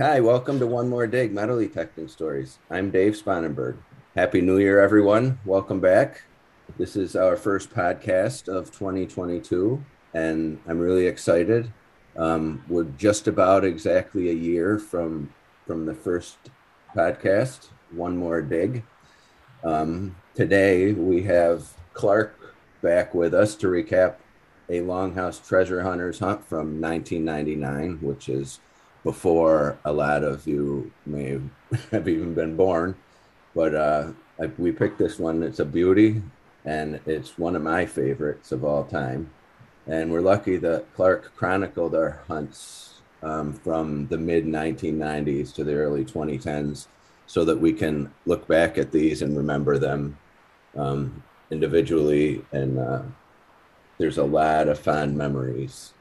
Hi, welcome to One More Dig Metal Detecting Stories. I'm Dave Spanenberg. Happy New Year, everyone. Welcome back. This is our first podcast of 2022, and I'm really excited. Um, we're just about exactly a year from from the first podcast, One More Dig. Um, today we have Clark back with us to recap a Longhouse Treasure Hunters hunt from 1999, which is before a lot of you may have even been born. But uh, I, we picked this one. It's a beauty, and it's one of my favorites of all time. And we're lucky that Clark chronicled our hunts um, from the mid 1990s to the early 2010s so that we can look back at these and remember them um, individually. And uh, there's a lot of fond memories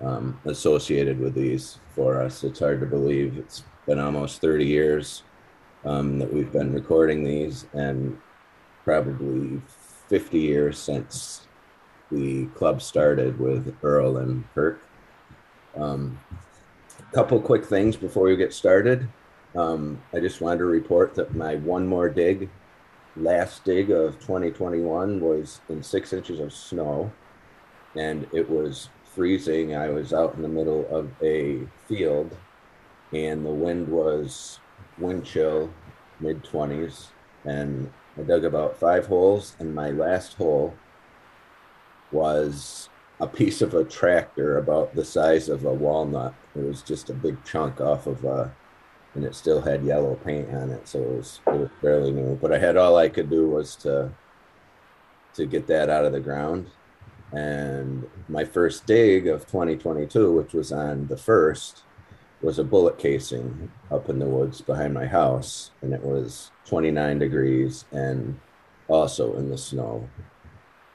um, associated with these for us. It's hard to believe it's been almost 30 years um, that we've been recording these, and probably 50 years since the club started with Earl and Kirk. Um, couple quick things before we get started. Um, I just wanted to report that my one more dig, last dig of 2021, was in six inches of snow, and it was freezing. I was out in the middle of a field, and the wind was wind chill, mid 20s, and I dug about five holes, and my last hole was a piece of a tractor about the size of a walnut. It was just a big chunk off of a, and it still had yellow paint on it, so it was it was fairly new. But I had all I could do was to to get that out of the ground. And my first dig of 2022, which was on the first, was a bullet casing up in the woods behind my house, and it was 29 degrees and also in the snow,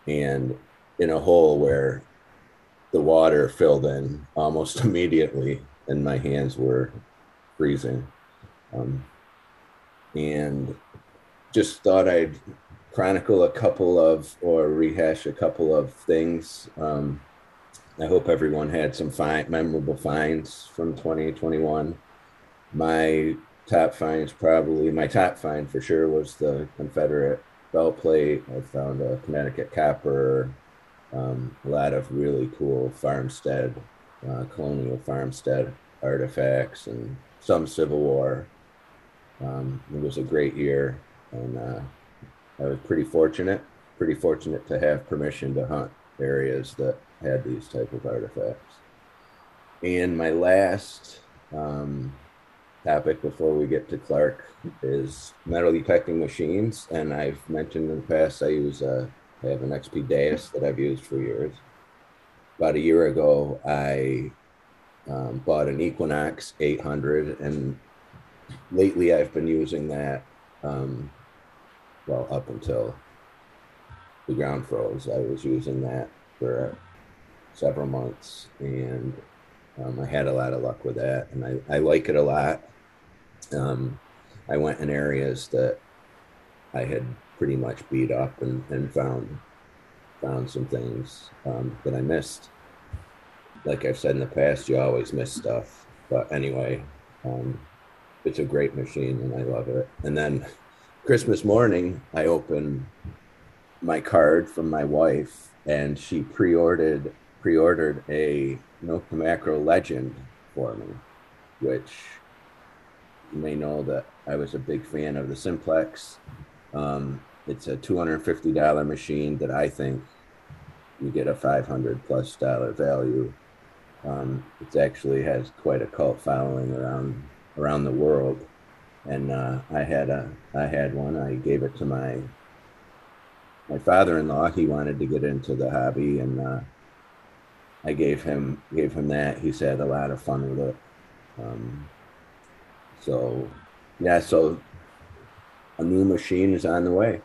and in a hole where the water filled in almost immediately, and my hands were freezing. Um, and just thought I'd chronicle a couple of or rehash a couple of things. Um, I hope everyone had some fine, memorable finds from 2021. My top finds probably my top find for sure was the Confederate belt plate. I found a Connecticut copper, um, a lot of really cool farmstead, uh, colonial farmstead artifacts, and some Civil War. Um, it was a great year, and uh, I was pretty fortunate, pretty fortunate to have permission to hunt areas that had these type of artifacts. And my last um, topic before we get to Clark is metal detecting machines. And I've mentioned in the past I use a I have an XP Deus that I've used for years. About a year ago, I um, bought an Equinox 800, and lately I've been using that. Um, well, up until the ground froze, I was using that for several months, and um, I had a lot of luck with that, and I, I like it a lot. Um, I went in areas that I had pretty much beat up and, and found found some things um, that I missed. Like I've said in the past, you always miss stuff. But anyway, um, it's a great machine and I love it. And then Christmas morning, I opened my card from my wife and she pre-ordered pre-ordered a Nokta Makro Legend for me, which you may know that I was a big fan of the Simplex. Um, it's a $250 machine that I think you get a 500 plus dollar value. Um, it actually has quite a cult following around around the world, and uh, I had a I had one. I gave it to my my father-in-law. He wanted to get into the hobby, and uh, I gave him gave him that. He's had a lot of fun with it. Um, so yeah, so a new machine is on the way.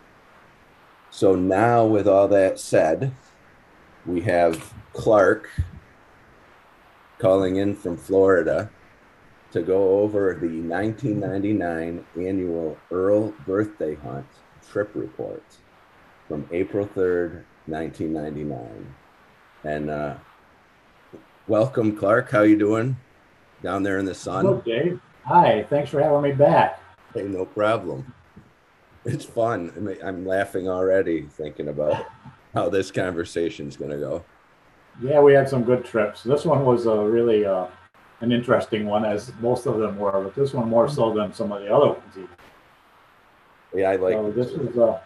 So now, with all that said, we have Clark calling in from Florida to go over the 1999 annual Earl birthday hunt trip report from April 3rd, 1999. And uh, welcome, Clark. How you doing down there in the sun? Okay. Hi, thanks for having me back. Hey, no problem. It's fun. I mean, I'm laughing already thinking about how this conversation's going to go. Yeah, we had some good trips. This one was a really uh, an interesting one, as most of them were, but this one more so than some of the other ones. Even. Yeah, I like. So this is. Uh,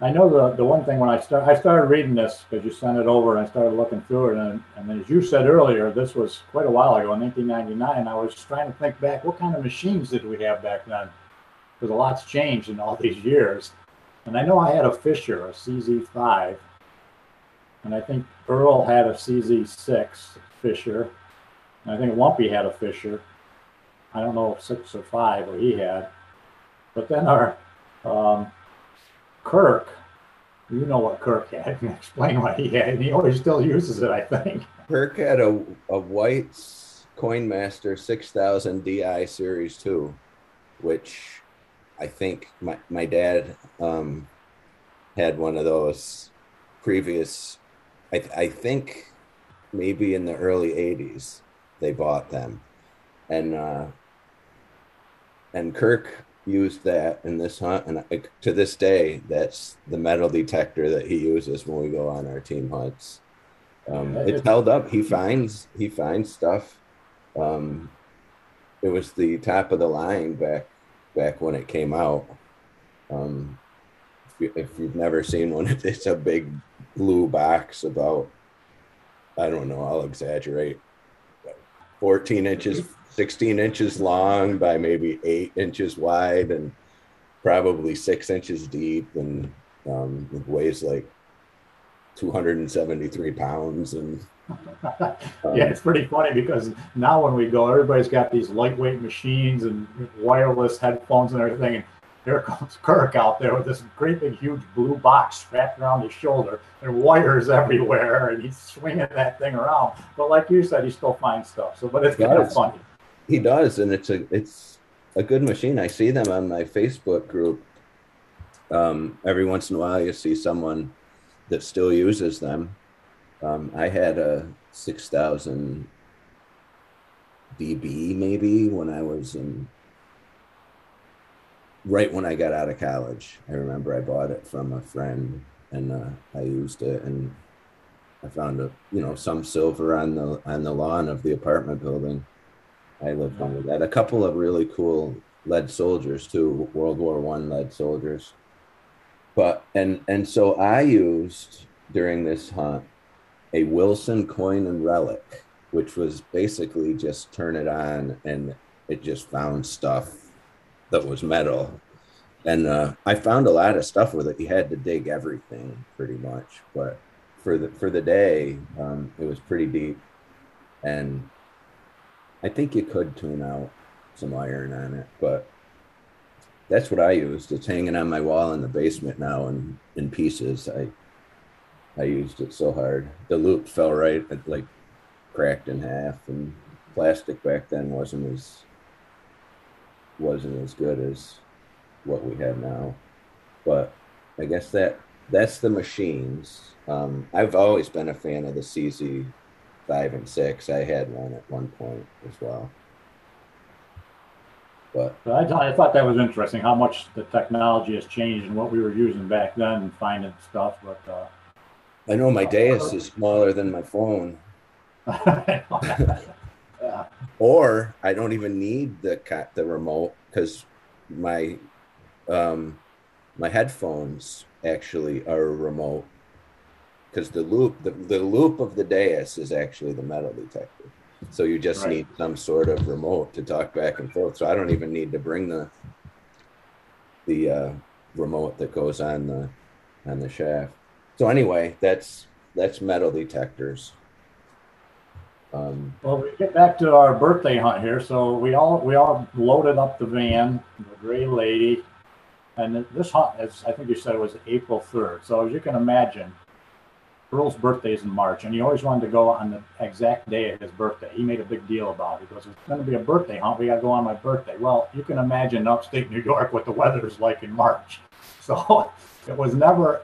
I know the the one thing when I start I started reading this because you sent it over and I started looking through it and and as you said earlier, this was quite a while ago in 1999. I was trying to think back, what kind of machines did we have back then? Because a lot's changed in all these years. And I know I had a Fisher, a CZ5, and I think Earl had a CZ6 Fisher, and I think Lumpy had a Fisher. I don't know if six or five or he had, but then our um, Kirk, you know what Kirk had. Can explain what he had. And he always still uses it, I think. Kirk had a, a white Coinmaster 6000 DI Series 2, which I think my, my dad um, had one of those previous, I, I think maybe in the early 80s, they bought them. And, uh, and Kirk used that in this hunt, and I, to this day, that's the metal detector that he uses when we go on our team hunts. Um, it's held up. He finds he finds stuff. Um, it was the top of the line back back when it came out. Um, if, you, have never seen one, it's a big blue box about I don't know. I'll exaggerate. 14 inches 16 inches long by maybe eight inches wide and probably six inches deep and um, it weighs like 273 pounds and um, yeah it's pretty funny because now when we go everybody's got these lightweight machines and wireless headphones and everything and here comes Kirk out there with this great big huge blue box strapped around his shoulder and wires everywhere and he's swinging that thing around but like you said he still finds stuff so but it's kind of funny he does, and it's a it's a good machine. I see them on my Facebook group. Um, every once in a while, you see someone that still uses them. Um, I had a six thousand DB maybe when I was in right when I got out of college. I remember I bought it from a friend and uh, I used it and I found a you know some silver on the on the lawn of the apartment building I lived under that. A couple of really cool lead soldiers too, World War One lead soldiers. But and and so I used during this hunt a Wilson coin and relic, which was basically just turn it on and it just found stuff that was metal. And uh, I found a lot of stuff with it. You had to dig everything pretty much, but for the for the day, um, it was pretty deep, and I think you could tune out some iron on it, but that's what I used. It's hanging on my wall in the basement now and in pieces. I I used it so hard. The loop fell right it like cracked in half and plastic back then wasn't as wasn't as good as what we have now. But I guess that that's the machines. Um, I've always been a fan of the CZ five and six. I had one at one point as well. But I, thought, I thought that was interesting how much the technology has changed and what we were using back then and finding stuff. But uh, I know my Deus is smaller than my phone. yeah. Or I don't even need the the remote because my um, my headphones actually are remote because the loop the, the loop of the Deus is actually the metal detector. So you just right. need some sort of remote to talk back and forth. So I don't even need to bring the the uh, remote that goes on the on the shaft. So anyway, that's that's metal detectors. Um, well, we get back to our birthday hunt here. So we all we all loaded up the van, the gray lady, and this hunt, as I think you said, it was April third. So as you can imagine, Earl's birthday is in March, and he always wanted to go on the exact day of his birthday. He made a big deal about it. He goes, "It's going to be a birthday hunt. We got to go on my birthday." Well, you can imagine upstate New York what the weather is like in March. So it was never,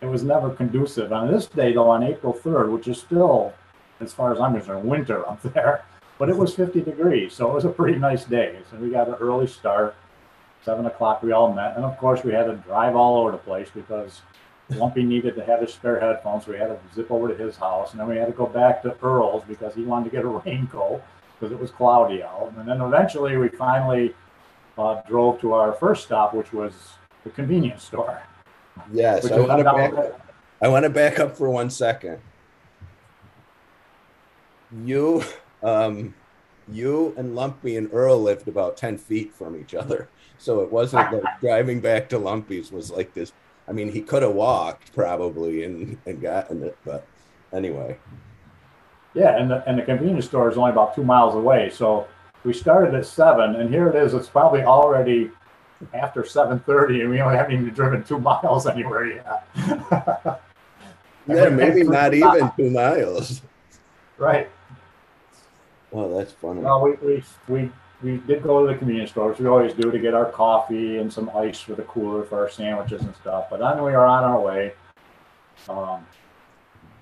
it was never conducive. On this day, though, on April third, which is still, as far as I'm concerned, winter up there, but it was 50 degrees, so it was a pretty nice day. So we got an early start. Seven o'clock, we all met, and of course, we had to drive all over the place because Lumpy needed to have his spare headphones. So we had to zip over to his house, and then we had to go back to Earl's because he wanted to get a raincoat because it was cloudy out. And then eventually, we finally uh, drove to our first stop, which was the convenience store. Yes, I want to back. there. I want to back up for one second. You, um, you and Lumpy and Earl lived about ten feet from each other, so it wasn't like driving back to Lumpy's was like this. I mean, he could have walked probably and and gotten it, but anyway. Yeah, and the and the convenience store is only about two miles away. So we started at seven, and here it is. It's probably already after seven thirty, and we only haven't even driven two miles anywhere yet. Yeah, maybe not even two miles. Right. Oh, that's funny. Well, we, we we we did go to the convenience stores. we always do, to get our coffee and some ice for the cooler for our sandwiches and stuff. But then we were on our way. Um,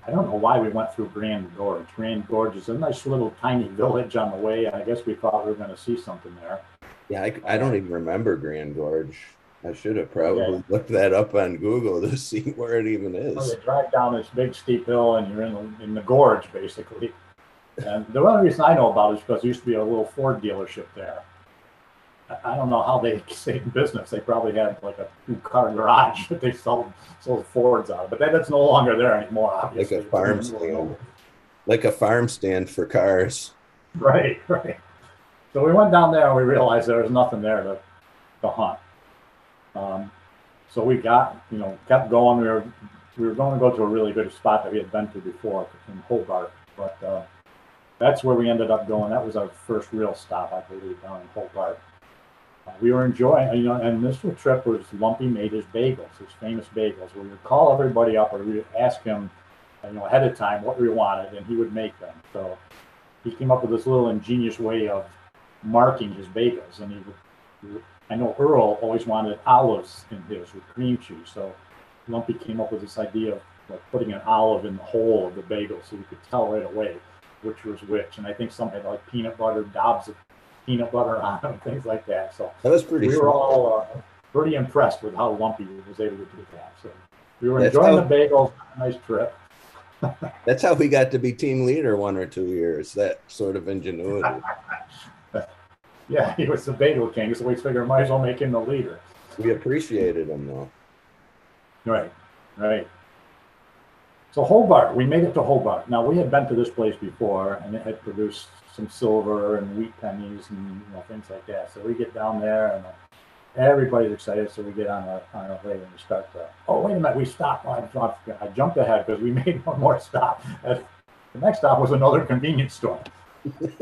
I don't know why we went through Grand Gorge. Grand Gorge is a nice little tiny village on the way, and I guess we thought we were going to see something there. Yeah, I, I don't even remember Grand Gorge. I should have probably Okay. looked that up on Google to see where it even is. you drive down this big steep hill, and you're in the, in the gorge basically. And the only reason I know about it is because there used to be a little Ford dealership there. I- don't know how they stayed in business. They probably had like a two-car garage that they sold sold Fords out of, but that, that's no longer there anymore. Like a farm stand. Like a farm stand for cars. Right, right. So we went down there and we realized there was nothing there to, to hunt. Um, so we got, you know, kept going. We were, we were going to go to a really good spot that we had been to before in Hobart, but uh, that's where we ended up going. That was our first real stop, I believe, down in Hobart. Uh, we were enjoying, you know, and this trip was Lumpy made his bagels, his famous bagels. We would call everybody up or we would ask him, you know, ahead of time what we wanted, and he would make them. So he came up with this little ingenious way of marking his bagels, and he would. I know Earl always wanted olives in his with cream cheese, so Lumpy came up with this idea of like putting an olive in the hole of the bagel, so you could tell right away which was which. And I think some had like peanut butter, dobs of peanut butter on them, things like that. So That was pretty we were all uh, pretty impressed with how Lumpy he was able to do that. So we were That's enjoying how- the bagels. Nice trip. That's how we got to be team leader one or two years. That sort of ingenuity. Yeah, he was the bagel king, so we figured might as well make him the leader. We appreciated him though. Right, right. So Hobart, we made it to Hobart. Now we had been to this place before, and it had produced some silver and wheat pennies and you know, things like that. So we get down there, and uh, everybody's excited. So we get on our on our way, and we start to. Oh wait a minute, we stopped. I, I, I jumped ahead because we made one more stop. And the next stop was another convenience store.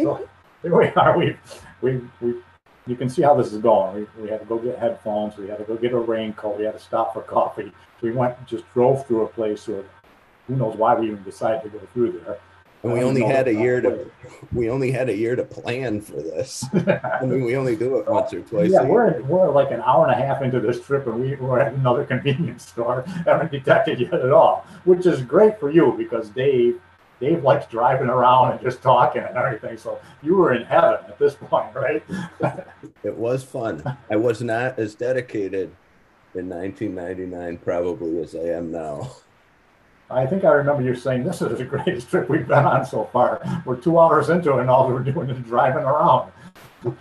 so here we are. We we we. You can see how this is going. We, we had to go get headphones. We had to go get a raincoat. We had to stop for coffee we went just drove through a place where who knows why we even decided to go through there. And we uh, only had a year to later. we only had a year to plan for this. I mean, we only do it once or twice. yeah, we're we're like an hour and a half into this trip, and we were at another convenience store. Haven't detected yet at all, which is great for you because Dave Dave likes driving around and just talking and everything. So you were in heaven at this point, right? It was fun. I was not as dedicated in 1999 probably as I am now. I think I remember you saying this is the greatest trip we've been on so far. We're two hours into it, and all we're doing is driving around.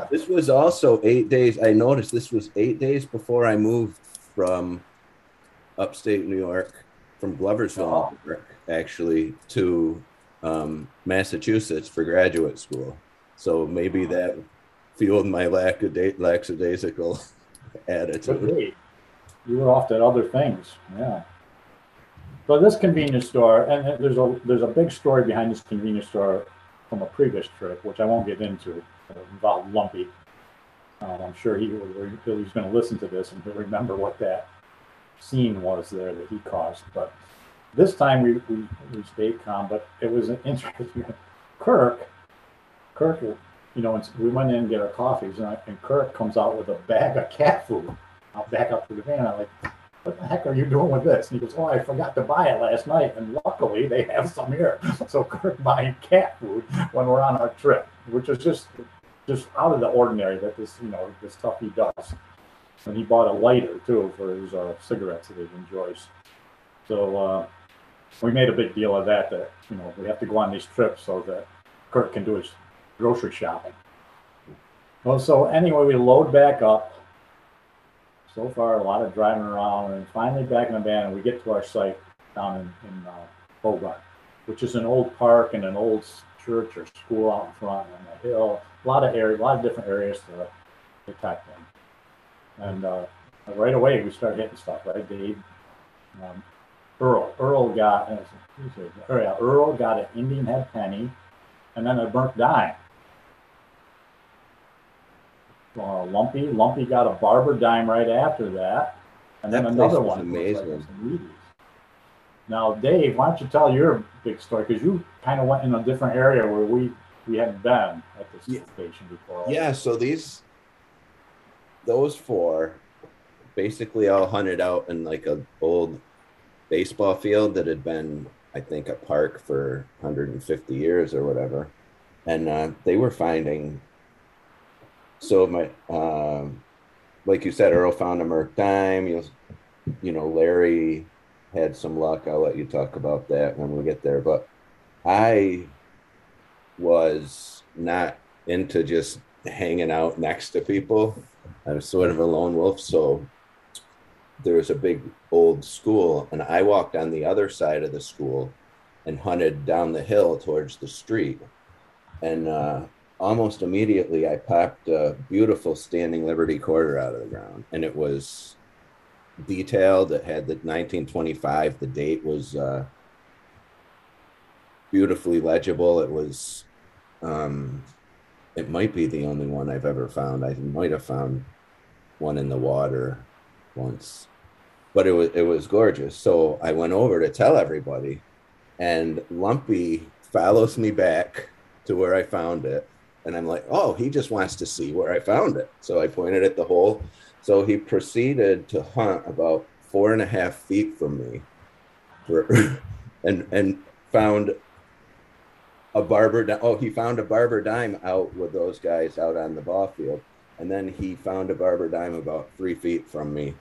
This was also eight days. I noticed this was eight days before I moved from upstate New York, from Gloversville, Oh. New York, actually, to um, Massachusetts for graduate school. So maybe that fueled my lack of da- lackadaisical attitude. You were off to other things, yeah. So this convenience store, and there's a there's a big story behind this convenience store from a previous trip, which I won't get into. Involved Lumpy. Um, I'm sure he he's going to listen to this and he'll remember what that scene was there that he caused. But this time we we, we stayed calm, but it was an interesting. Kirk, Kirk, you know, we went in and get our coffees, and, I, and Kirk comes out with a bag of cat food. I'll back up to the van. I'm like, what the heck are you doing with this? And he goes, oh, I forgot to buy it last night, and luckily they have some here. So Kirk buying cat food when we're on our trip, which is just just out of the ordinary that this you know this stuff he does. And he bought a lighter too for his uh, cigarettes that he enjoys. So uh, we made a big deal of that. That you know we have to go on these trips so that Kirk can do his grocery shopping. Well, so anyway, we load back up. So far, a lot of driving around, and finally back in the van, and we get to our site down in, in uh, which is an old park and an old church or school out in front on the hill. A lot of area, a lot of different areas to detect them. And uh, right away, we start hitting stuff, right, Dave? Um, Earl, Earl got, uh, Earl got an Indian head penny, and then a burnt dime uh, Lumpy. Lumpy got a barber dime right after that, and then another one. like amazing. Wheaties. Now, Dave, why don't you tell your big story? Because you kind of went in a different area where we we hadn't been at this Yeah. station before. Yeah, so these, those four, basically all hunted out in like a old baseball field that had been, I think, a park for 150 years or whatever, and uh, they were finding. So my, um, like you said, Earl found a Merc dime. You, you know, Larry had some luck. I'll let you talk about that when we get there. But I was not into just hanging out next to people. I was sort of a lone wolf, so there was a big old school, and I walked on the other side of the school and hunted down the hill towards the street. And uh, almost immediately, I popped a beautiful standing Liberty quarter out of the ground, and it was detailed. It had the 1925. The date was uh, beautifully legible. It was um, it might be the only one I've ever found. I might have found one in the water once, but it was it was gorgeous. So I went over to tell everybody, and Lumpy follows me back to where I found it, and I'm like, oh, he just wants to see where I found it. So I pointed at the hole. So he proceeded to hunt about four and a half feet from me, for, and and found a barber di- oh he found a barber dime out with those guys out on the ball field and then he found a barber dime about three feet from me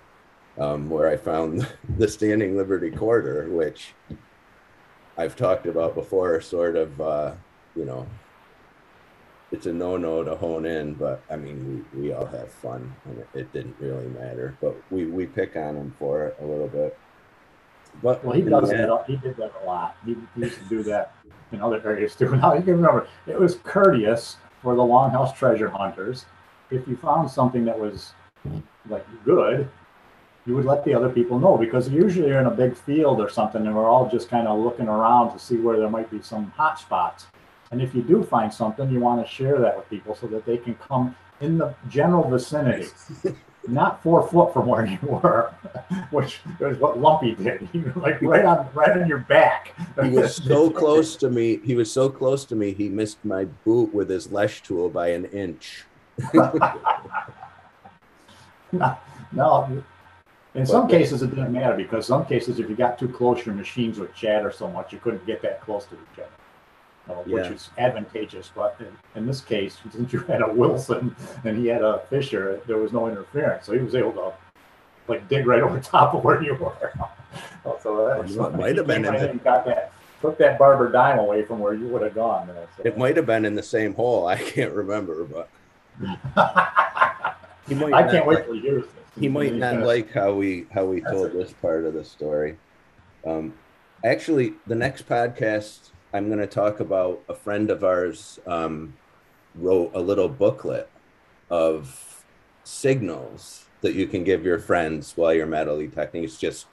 um, where i found the standing liberty quarter which i've talked about before sort of uh, you know it's a no-no to hone in but i mean we, we all have fun and it, it didn't really matter but we we pick on him for it a little bit but Well, he does that. He did that a lot. He, he used to do that in other areas too. Now you can remember it was courteous for the Longhouse treasure hunters. If you found something that was like good, you would let the other people know because usually you're in a big field or something, and we're all just kind of looking around to see where there might be some hot spots. And if you do find something, you want to share that with people so that they can come in the general vicinity not four foot from where you were, which is what Lumpy did. He was like right on right on your back. he was so close to me. He was so close to me. He missed my boot with his Lesche tool by an inch. no, no. In some cases, it didn't matter because some cases, if you got too close, your machines would chatter so much you couldn't get that close to each other. Uh, which Yeah. is advantageous. But in, in this case, since you had a Wilson and he had a Fisher, there was no interference, so he was able to like dig right over top of where you were. so that Well, might have been right in and got that, took that Barber dime away from where you would have gone. There, so. It might have been in the same hole. I can't remember, but he might I can't wait like- till he he might not gonna- like how we how we That's told it. this part of the story. Um, actually, the next podcast I'm going to talk about a friend of ours um, wrote a little booklet of signals that you can give your friends while you're metal detecting. It's just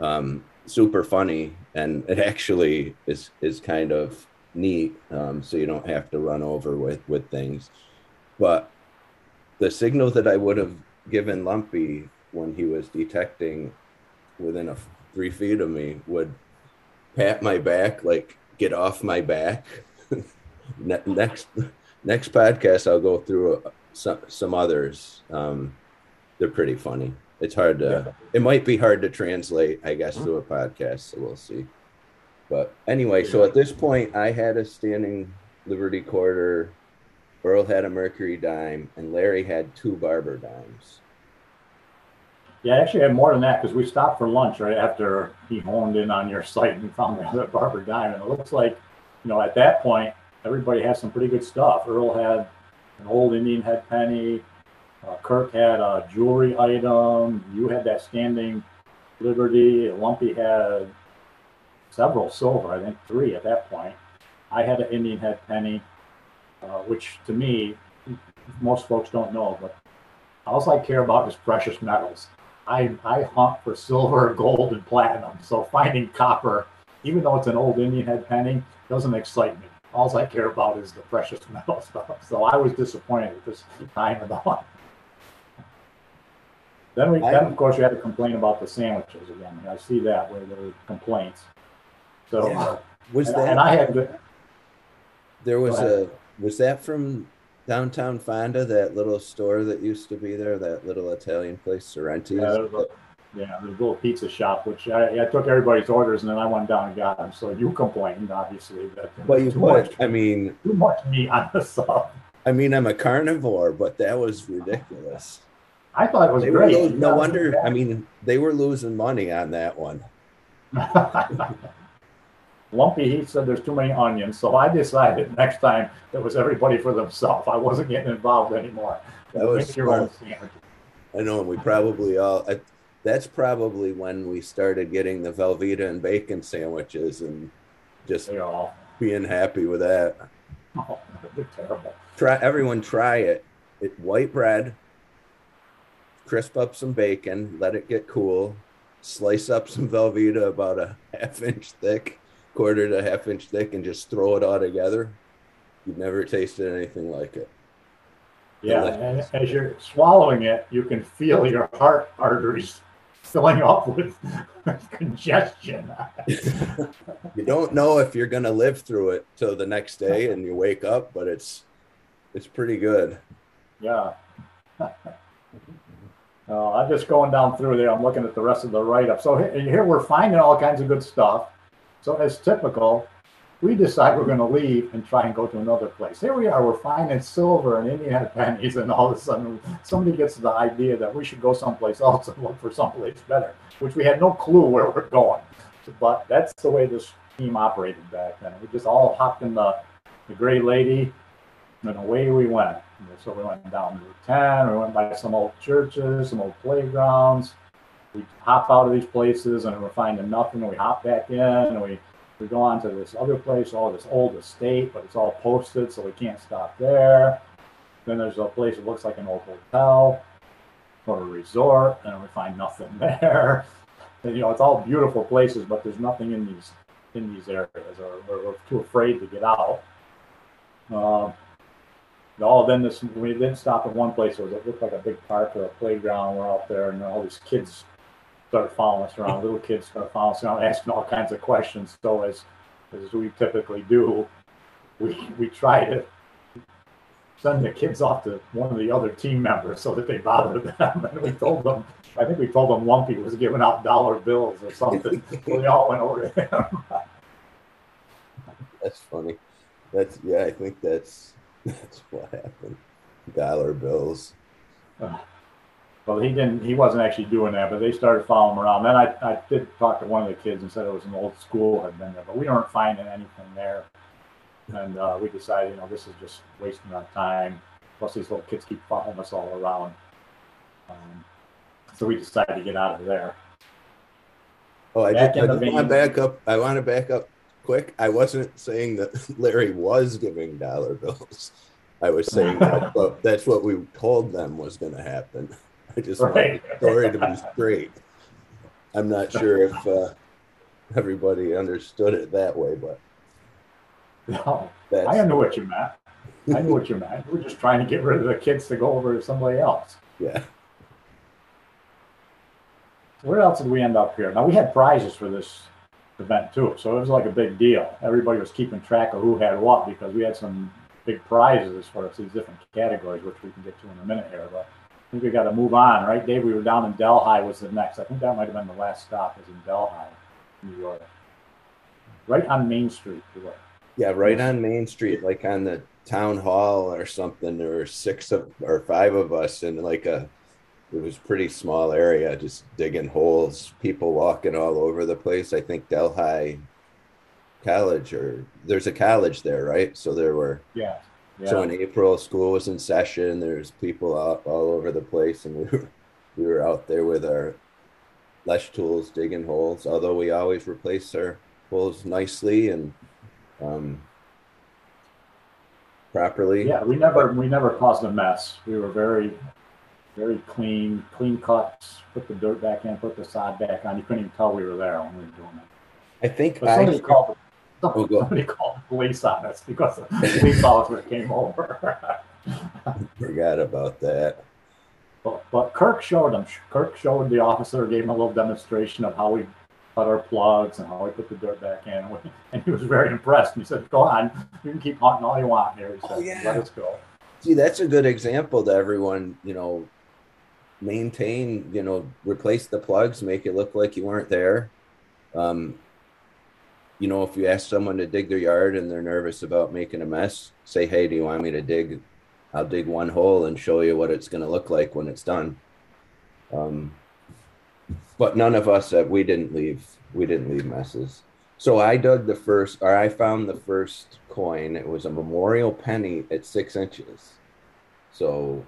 um, super funny, and it actually is is kind of neat. Um, so you don't have to run over with with things, but the signal that I would have given Lumpy when he was detecting within a three feet of me would pat my back, like get off my back. next next podcast, I'll go through uh, some some others. Um, they're pretty funny. it's hard to. It might be hard to translate, I guess, to a podcast. So we'll see. But anyway, so at this point, I had a standing Liberty quarter. Earl had a Mercury dime, and Larry had two Barber dimes. Yeah, I actually had more than that because we stopped for lunch right after he honed in on your site and found the other Barber dime. And it looks like, you know, at that point, everybody has some pretty good stuff. Earl had an old Indian head penny. Uh, Kirk had a jewelry item. You had that standing Liberty. Lumpy had several silver, I think three at that point. I had an Indian head penny, uh, which to me, most folks don't know, but all I care about is precious metals. I, I hunt for silver, gold, and platinum. So finding copper, even though it's an old Indian head penny, doesn't excite me. All I care about is the precious metal stuff. So I was disappointed at this time of the hunt. Then we, then of course, we had to complain about the sandwiches again. I see that where there were complaints. So, Yeah. Uh, was and, that and I had good, there was a was that from downtown Fonda, that little store that used to be there, that little Italian place, Sorrenti's? Yeah, yeah, the little pizza shop, which I, I took everybody's orders and then I went down and got them. So you complained, obviously, that Well, you put, I mean, too much meat on the sub. I mean, I'm a carnivore, but that was ridiculous. I thought it was They great. no wonder. I mean, they were losing money on that one. Lumpy, he said there's too many onions, so I decided next time it was everybody for themselves. I wasn't getting involved anymore. That was own smart. I know, and we probably all. I, that's probably when we started getting the Velveeta and bacon sandwiches and just all, being happy with that. oh, they're terrible. Try everyone try it. It white bread. Crisp up some bacon, let it get cool. Slice up some Velveeta about a half inch thick, quarter to half inch thick, and just throw it all together. You've never tasted anything like it. Yeah, and as you're swallowing it, you can feel your heart arteries filling up with congestion. You don't know if you're gonna live through it till the next day and you wake up, but it's it's pretty good. Yeah. Uh, I'm just going down through there. I'm looking at the rest of the write-up. So he- here we're finding all kinds of good stuff. So as typical, we decide we're going to leave and try and go to another place. Here we are. We're finding silver and Indian pennies, and all of a sudden somebody gets the idea that we should go someplace else and look for someplace better, which we had no clue where we're going. But that's the way this team operated back then. We just all hopped in the the Gray Lady, and away we went. So we went down Route 10, we went by some old churches, some old playgrounds. We hop out of these places and we're finding nothing. And we hop back in and we, we go on to this other place, all this old estate, but it's all posted, so we can't stop there. Then there's a place that looks like an old hotel or a resort, and we find nothing there. And, you know, it's all beautiful places, but there's nothing in these in these areas, or we're, too afraid to get out. Um, all then this we didn't stop at one place. It was it looked like a big park or a playground. We're out there, and all these kids started following us around. Little kids started following us around, asking all kinds of questions. So as as we typically do, we we try to send the kids off to one of the other team members so that they bother them. And we told them, I think we told them Lumpy was giving out dollar bills or something. so we all went over to him. That's funny. That's yeah, I think that's that's what happened. Dollar bills. Uh, Well, he didn't. He wasn't actually doing that, but they started following him around. Then I, I did talk to one of the kids and said it was an old school had been there, but we weren't finding anything there. And uh, we decided, you know, this is just wasting our time. Plus, these little kids keep following us all around. Um, so we decided to get out of there. Oh, I Back just I just want to back up. I want to back up quick. I wasn't saying that Larry was giving dollar bills. I was saying that, but that's what we told them was going to happen. I just want Right. the story to be straight. I'm not sure if uh, everybody understood it that way, but No, I know what you meant. I knew what you meant. We're just trying to get rid of the kids to go over to somebody else. yeah. Where else did we end up here? Now we had prizes for this event too, so it was like a big deal. Everybody was keeping track of who had what because we had some big prizes for these different categories, which we can get to in a minute here. But I think we got to move on, right, Dave? We were down in Delhi was the next. I think that might have been the last stop was in Delhi, New York. Right on Main Street. Yeah, right on Main Street, like on the town hall or something. There were six of or five of us in like a it was pretty small area, just digging holes, people walking all over the place. I think Delhi College or there's a college there, right? So there were Yeah. Yeah. so in April school was in session. There's people all, all over the place and we were we were out there with our Lesche tools digging holes, although we always replace our holes nicely and um properly. yeah, we never we never caused a mess. We were very very clean, clean cuts, put the dirt back in, put the sod back on. You couldn't even tell we were there when we were doing it. I think But somebody I called Oh, go. somebody called the police on us because the police officer came over. forgot about that. But, but Kirk showed them. Kirk showed the officer, gave him a little demonstration of how we cut our plugs and how we put the dirt back in. And, and he was very impressed. And he said, "Go on, you can keep hunting all you want here." He said, Oh, yeah. "Let us go." See, that's a good example to everyone, you know, maintain, you know, replace the plugs, make it look like you weren't there. Um, you know, if you ask someone to dig their yard and they're nervous about making a mess, say, hey, do you want me to dig? I'll dig one hole and show you what it's going to look like when it's done. Um, but none of us, uh, we didn't leave, we didn't leave messes. So I dug the first, or I found the first coin. It was a memorial penny at six inches. So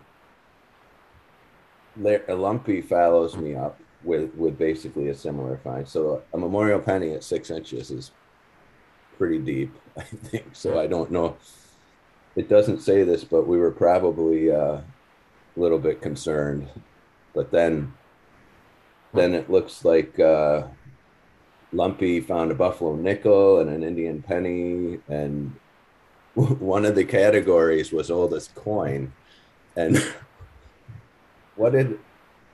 La- Lumpy follows me up with with basically a similar find. So a memorial penny at six inches is pretty deep, I think. So I don't know. It doesn't say this, but we were probably uh, a little bit concerned. But then, then it looks like uh, Lumpy found a buffalo nickel and an Indian penny, and one of the categories was oldest coin. And what did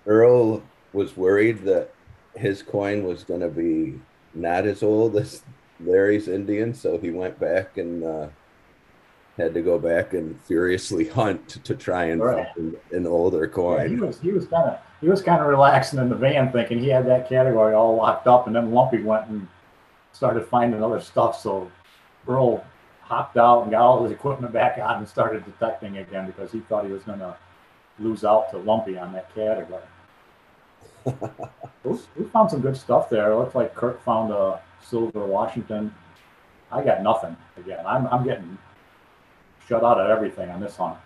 Earl was worried that his coin was going to be not as old as Larry's Indian, so he went back and uh, had to go back and furiously hunt to, try and Right. find an older Yeah, he coin. was he was kind of he was kind of relaxing in the van, thinking he had that category all locked up, and then Lumpy went and started finding other stuff. So Earl hopped out and got all his equipment back on and started detecting again because he thought he was going to lose out to Lumpy on that category. we, found some good stuff there. It looks like Kirk found a silver Washington. I got nothing again. I'm I'm getting shut out of everything on this hunt.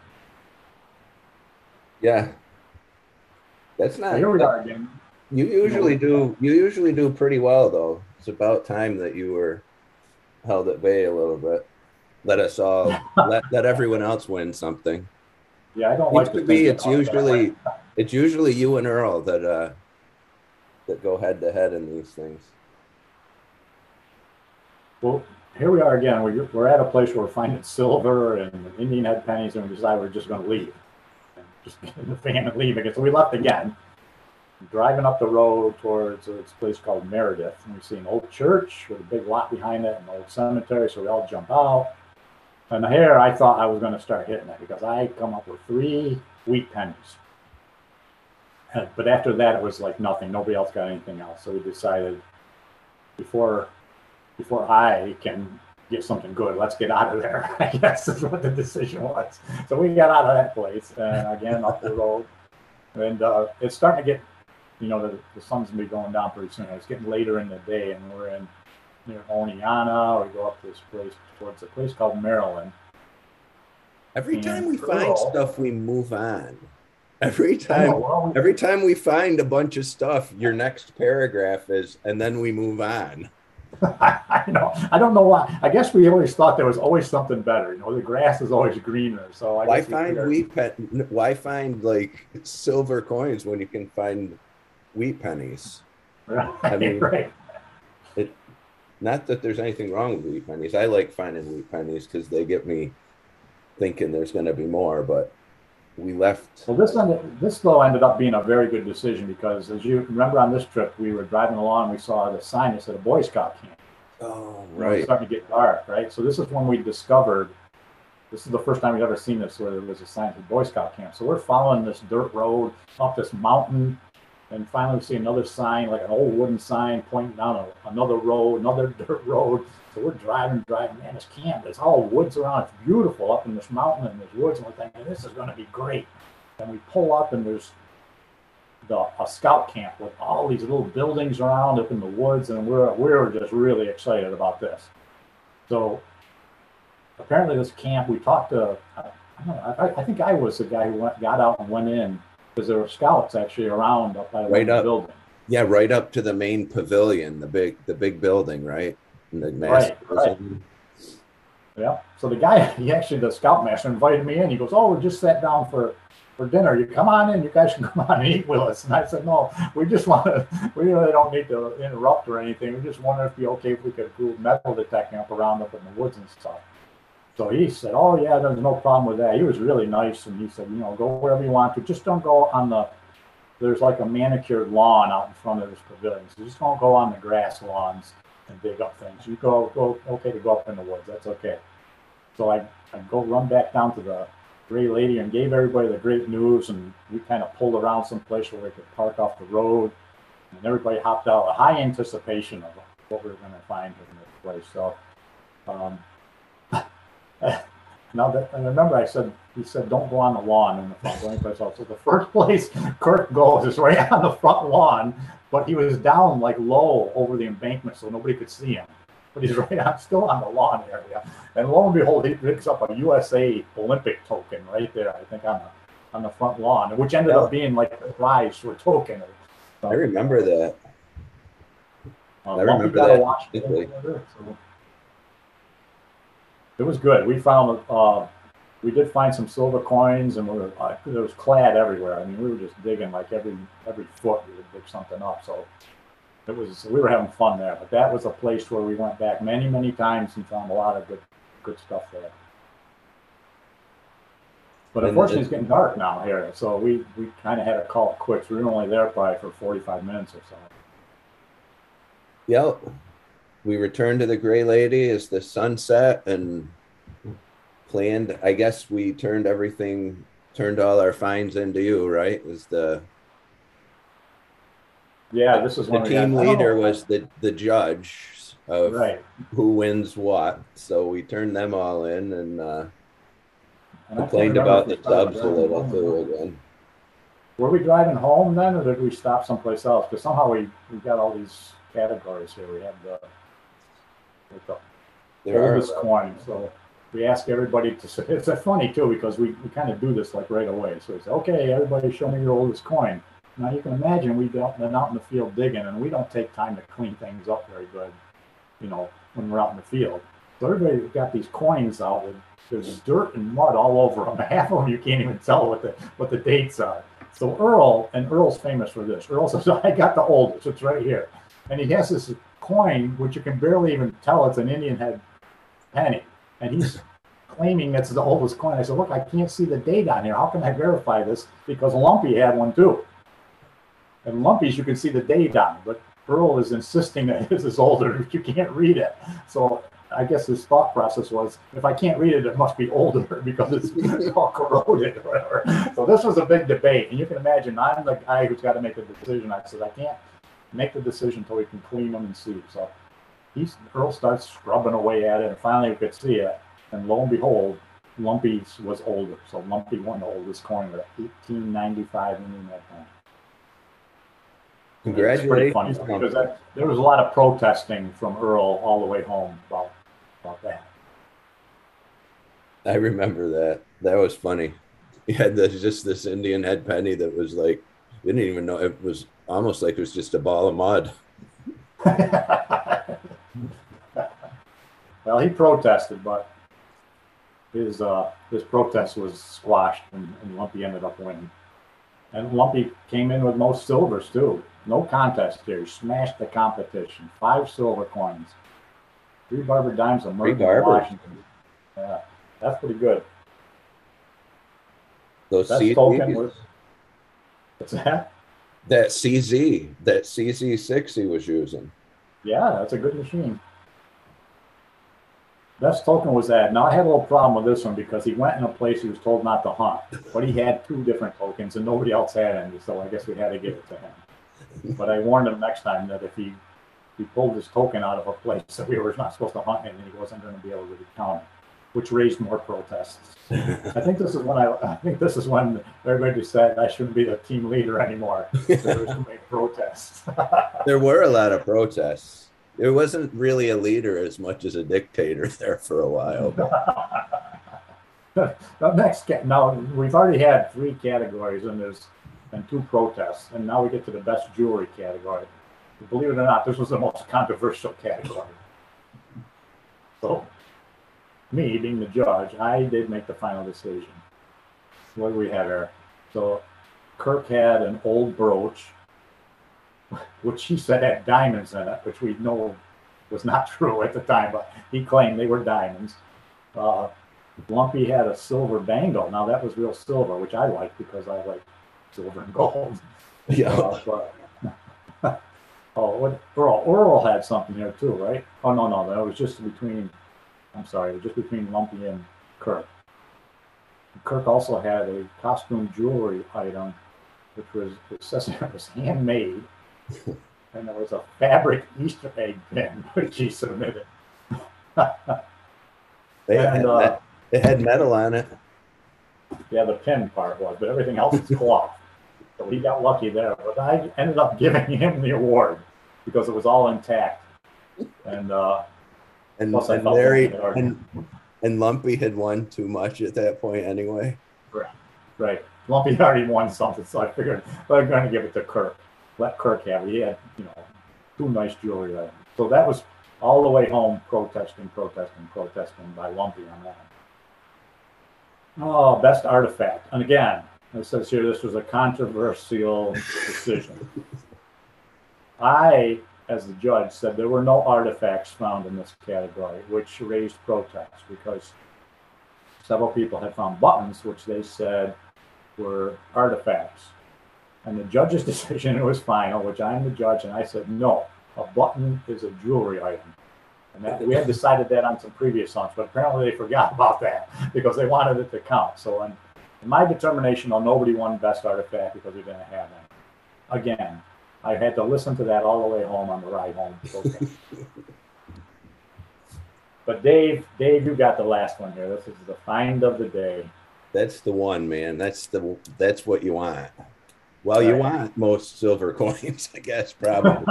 Yeah, that's not. Here we are again. You usually do. You usually do pretty well, though. It's about time that you were held at bay a little bit. Let us all let let everyone else win something. Yeah, I don't like to be it's about it that way. usually it's usually you and Earl that uh that go head to head in these things. Well, here we are again. We're, we're at a place where we're finding silver and Indian head pennies, and we decide we're just going to leave. And just get in the van and leave again. So we left again. Driving up the road towards this place called Meredith, and we see an old church with a big lot behind it, and an old cemetery. So we all jump out. And here I thought I was going to start hitting it because I come up with three wheat pennies. And- But after that, it was like nothing. Nobody else got anything else. So we decided before before I can get something good, let's get out of there. I guess is what the decision was. So we got out of that place and again up the road, and uh, it's starting to get, you know, the, the sun's gonna be going down pretty soon. It's getting later in the day, and we're in near Oneonta. We go up to this place towards a place called Maryland. Every And time we find stuff, we move on. Every time, we- every time we find a bunch of stuff, your next paragraph is, and then we move on. I know. I don't know why. I guess we always thought there was always something better. You know, the grass is always greener. So I Why find wheat pen? Why find like silver coins when you can find wheat pennies? Right, I mean- right. Not that there's anything wrong with wheat pennies. I like finding wheat pennies because they get me thinking there's going to be more. But we left. Well, this ended, this though ended up being a very good decision because, as you remember, on this trip we were driving along, we saw the sign that said a Boy Scout camp. Oh, know, It's right. starting to get dark, right? So this is when we discovered this is the first time we've ever seen this where there was a sign for Boy Scout camp. So we're following this dirt road up this mountain, and finally we see another sign, like an old wooden sign pointing down a, another road, another dirt road. So we're driving, driving, man, this camp, there's all woods around. It's beautiful up in this mountain and there's woods, and we're thinking, this is going to be great. And we pull up, and there's the, a scout camp with all these little buildings around up in the woods, and we're, we're just really excited about this. So apparently this camp, we talked to, I, know, I, I think I was the guy who went, got out and went in because there were scouts actually around up by the Right up. building. Yeah, right up to the main pavilion, the big the big building, right? Right, right. Yeah. So the guy, he actually, the scoutmaster invited me in. He goes, "Oh, we just sat down for for dinner. You come on in. You guys can come on and eat with us." And I said, "No, we just want to. We really don't need to interrupt or anything. We just wonder if it'd be okay if we could do metal detecting up around up in the woods and stuff." So he said, "Oh yeah, there's no problem with that." He was really nice, and he said, "You know, go wherever you want to. Just don't go on the. There's like a manicured lawn out in front of this pavilion. So just don't go on the grass lawns and dig up things. You go, go, okay to go up in the woods. That's okay." So I, I go run back down to the Gray Lady and gave everybody the great news, and we kind of pulled around someplace where we could park off the road, and everybody hopped out. A high anticipation of what we were going to find in this place. So, um, now that I remember, I said he said don't go on the lawn in the front, go anyplace else. So the first place Kirk goes is right on the front lawn, but he was down like low over the embankment, so nobody could see him. But he's right on, still on the lawn area. And lo and behold, he picks up a USA Olympic token right there, I think, on the on the front lawn, which ended up being like the prize for a token. I remember that. Uh, I remember that watch distinctly. together, so. It was good. We found uh, we did find some silver coins, and we were uh, there was clad everywhere. I mean, we were just digging like every every foot we would dig something up. So it was we were having fun there. But that was a place where we went back many many times and found a lot of good good stuff there. But And unfortunately, it- it's getting dark now here, so we we kind of had to call it quits. We were only there probably for forty five minutes or so. Yep. We returned to the Gray Lady as the sun set and planned. I guess we turned everything, turned all our finds into you, right? Was the Yeah, this is the team got- leader was the the judge of right. who wins what. So we turned them all in and uh, And complained about the we subs a little home too again. Were we driving home then, or did we stop someplace else? Because somehow we we got all these categories here. We had the with the There are oldest coin, so we ask everybody to. say It's uh, funny too because we, we kind of do this like right away. So we say, okay, everybody, show me your oldest coin. Now you can imagine we've been out in the field digging, and we don't take time to clean things up very good, you know, when we're out in the field. So everybody's got these coins out with there's dirt and mud all over them. Half of them you can't even tell what the what the dates are. So Earl, and Earl's famous for this. Earl says, I got the oldest. It's right here. And he has this coin, which you can barely even tell it's an Indian head penny. And he's claiming it's the oldest coin. I said, look, I can't see the date on here. How can I verify this? Because Lumpy had one too. And Lumpy's, you can see the date on. But Earl is insisting that his is older, you can't read it. So I guess his thought process was, if I can't read it, it must be older because it's all corroded or whatever. So this was a big debate, and you can imagine I'm the guy who's got to make the decision. I said I can't make the decision until we can clean them and see. So he's Earl starts scrubbing away at it, and finally we could see it, and lo and behold, Lumpy's was older. So Lumpy won the oldest coin with 1895 Indian Head coin. Pretty funny because that, there was a lot of protesting from Earl all the way home about about that. I remember that. That was funny. He had this, just this Indian head penny that was like, didn't even know it was almost like it was just a ball of mud. well, he protested, but his uh, his protest was squashed, and, and Lumpy ended up winning. And Lumpy came in with most silvers too. No contest here. He smashed the competition. Five silver coins, three barber dimes, a Three Merton, barbers. Washington. Yeah, that's pretty good. Those CZs, token was. What's that? that CZ, that CZ6 he was using. Yeah, that's a good machine. best token was that. Now I had a little problem with this one because he went in a place he was told not to hunt, but he had two different tokens and nobody else had any, so I guess we had to give it to him. But I warned him next time that if he he pulled his token out of a place that we were not supposed to hunt in, he wasn't going to be able to recount it, which raised more protests. I think this is when I, I think this is when everybody said I shouldn't be the team leader anymore. There was too many protests. there were a lot of protests. There wasn't really a leader as much as a dictator there for a while. the next now we've already had three categories and there's and two protests and now we get to the best jewelry category believe it or not this was the most controversial category so me being the judge i did make the final decision what do we have here so kirk had an old brooch which he said had diamonds in it which we know was not true at the time but he claimed they were diamonds uh, Lumpy had a silver bangle. Now that was real silver, which I like because I like silver and gold. Yeah. Uh, but, oh, what Earl? Earl had something there too, right? Oh no, no, that was just between. I'm sorry, just between Lumpy and Kirk. Kirk also had a costume jewelry item, which was says was handmade, and there was a fabric Easter egg pin which he submitted. They had, And, uh, met- had metal on it. Yeah, the pin part was, but everything else is cloth. so he got lucky there. But I ended up giving him the award because it was all intact. And uh, And, and Larry and, and Lumpy had won too much at that point anyway. right, Lumpy had already won something, so I figured I'm going to give it to Kirk. Let Kirk have it. He had, you know, two nice jewelry items. So that was all the way home, protesting, protesting, protesting by Lumpy on that. Oh, best artifact. And again, it says here this was a controversial decision. I, as the judge, said there were no artifacts found in this category, which raised protests because several people had found buttons, which they said were artifacts. And the judge's decision was final, which I'm the judge, and I said, no, a button is a jewelry item. And that, we had decided that on some previous ones, but apparently they forgot about that because they wanted it to count. So in, in my determination, well, nobody won best artifact because we didn't have any. Again, I had to listen to that all the way home on the ride home. But Dave, Dave, you got the last one here. This is the find of the day. That's the one, man. That's the that's what you want. Well, you Right. want most silver coins, I guess, probably.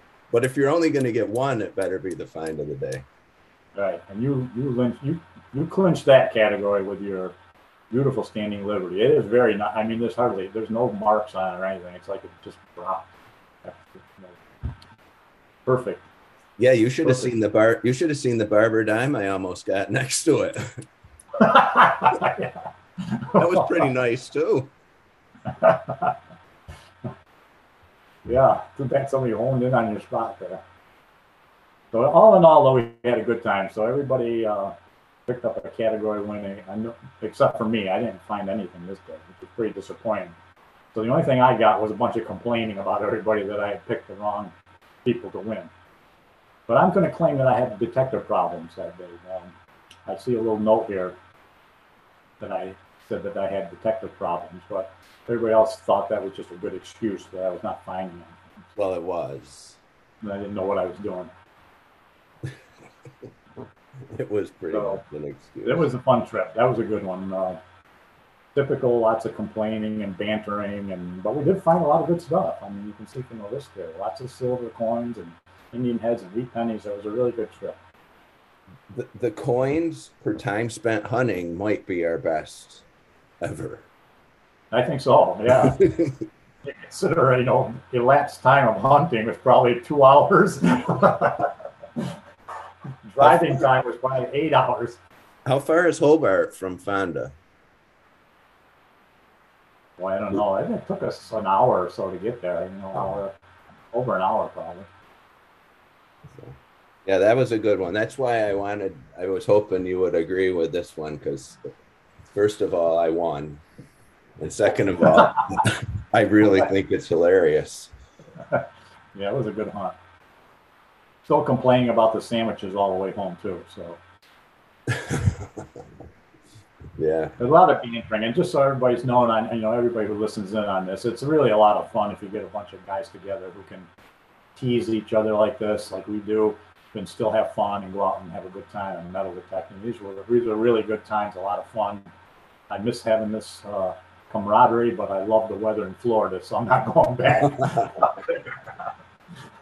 but if you're only going to get one, it better be the find of the day. Right, and you you lynch, you you clinched that category with your beautiful standing liberty. It is very not. I mean, there's hardly there's no marks on it or anything. It's like it just dropped. That's, you know, Perfect. Yeah, you should have seen the bar. You should have seen the barber dime I almost got next to it. that was pretty nice too. yeah, too bad somebody honed in on your spot there. So all in all, though, we had a good time. So everybody uh, picked up a category winning, I know, except for me. I didn't find anything this day, which was pretty disappointing. So the only thing I got was a bunch of complaining about everybody that I had picked the wrong people to win. But I'm going to claim that I had detector problems that day. Um, I see a little note here that I said that I had detector problems, but everybody else thought that was just a good excuse that I was not finding them. Well, it was. And I didn't know what I was doing. It was pretty So, much an excuse. It was a fun trip. That was a good one. Uh, typical, lots of complaining and bantering, and but we did find a lot of good stuff. I mean, you can see from the list there, lots of silver coins and Indian heads and wheat pennies. It was a really good trip. the, the coins per time spent hunting might be our best ever. I think so. Yeah. You Consider you know elapsed time of hunting was probably two hours. Driving time was probably eight hours. How far is Hobart from Fonda? Well, I don't know. I think it took us an hour or so to get there. You know, hour, uh, over an hour probably. Yeah, that was a good one. That's why I wanted. I was hoping you would agree with this one because, first of all, I won, and second of all, I really think it's hilarious. Yeah, it was a good hunt. Still complaining about the sandwiches all the way home too. So yeah. There's a lot of bantering, and just so everybody's known, on you know everybody who listens in on this, it's really a lot of fun if you get a bunch of guys together who can tease each other like this, like we do, and still have fun and go out and have a good time and metal detecting. These were these were really good times, a lot of fun. I miss having this uh, camaraderie, but I love the weather in Florida, so I'm not going back.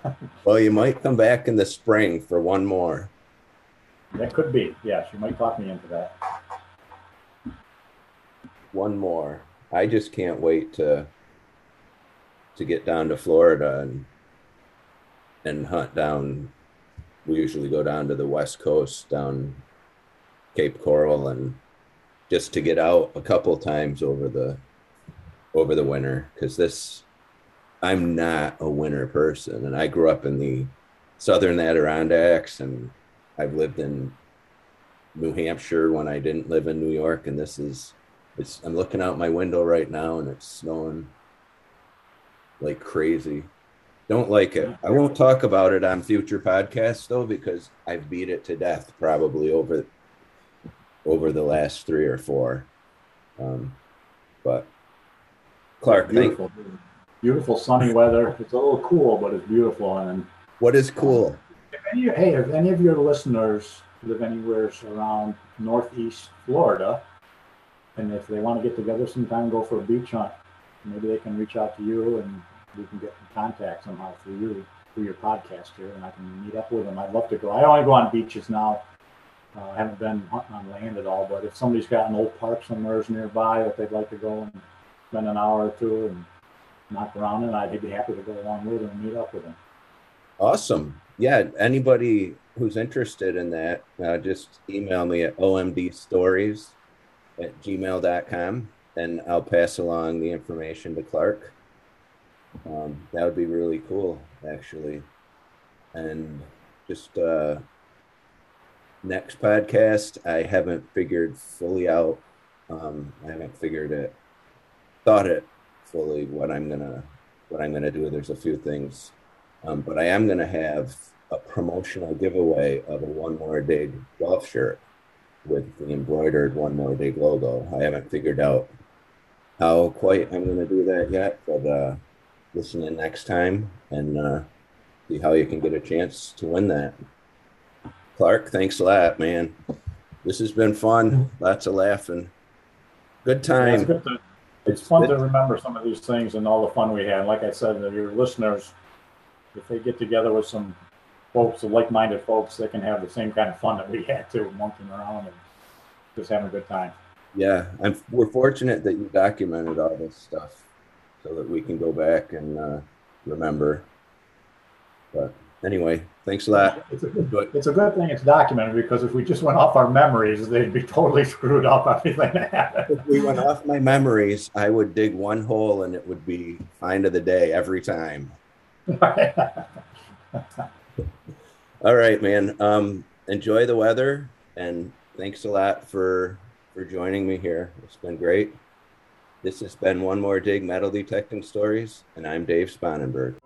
well, you might come back in the spring for one more. That could be. Yes, you might talk me into that. One more. I just can't wait to to get down to Florida and and hunt down. We usually go down to the west coast, down Cape Coral, and just to get out a couple times over the over the winter because this I'm not a winter person, and I grew up in the southern Adirondacks, and I've lived in New Hampshire when I didn't live in New York, and this is it's I'm looking out my window right now, and it's snowing like crazy. Don't like it. I won't talk about it on future podcasts though because I've beat it to death probably over over the last three or four. Um, but Clark, beautiful, thank- beautiful sunny weather. It's a little cool, but it's beautiful. And what is cool? If any, hey, if any of your listeners live anywhere around Northeast Florida, and if they want to get together sometime, go for a beach hunt, maybe they can reach out to you and we can get in contact somehow through you, through your podcast here, and I can meet up with them. I'd love to go. I only go on beaches now. Uh, I haven't been hunting on land at all, but if somebody's got an old park somewhere nearby that they'd like to go and spend an hour or two and knock around in, I'd be happy to go along with them and meet up with them. Awesome. Yeah, anybody who's interested in that, uh, just email me at omdstories at gmail.com and I'll pass along the information to Clark. Um, that would be really cool, actually. And just uh, next podcast, I haven't figured fully out. Um, I haven't figured it, thought it fully what I'm gonna what I'm gonna do. There's a few things, um, but I am gonna have a promotional giveaway of a One More Dig golf shirt with the embroidered One More Dig logo. I haven't figured out how quite I'm gonna do that yet, but uh, listen in next time and uh, see how you can get a chance to win that. Clark, thanks a lot, man. This has been fun. Lots of laughing. Good time. Yeah, it's, to, it's, fun to remember some of these things and all the fun we had. Like I said, your listeners, if they get together with some folks, like-minded folks, that can have the same kind of fun that we had too, monkeying around and just having a good time. Yeah, and we're fortunate that you documented all this stuff so that we can go back and uh, remember. But anyway, thanks a lot. It's a, good, it's a good thing it's documented because if we just went off our memories, they'd be totally screwed up everything that happened. If we went off my memories, I would dig one hole and it would be find of the day every time. All right, man. Um, enjoy the weather and thanks a lot for for joining me here. It's been great. This has been one more dig metal detecting stories, and I'm Dave Spanenberg.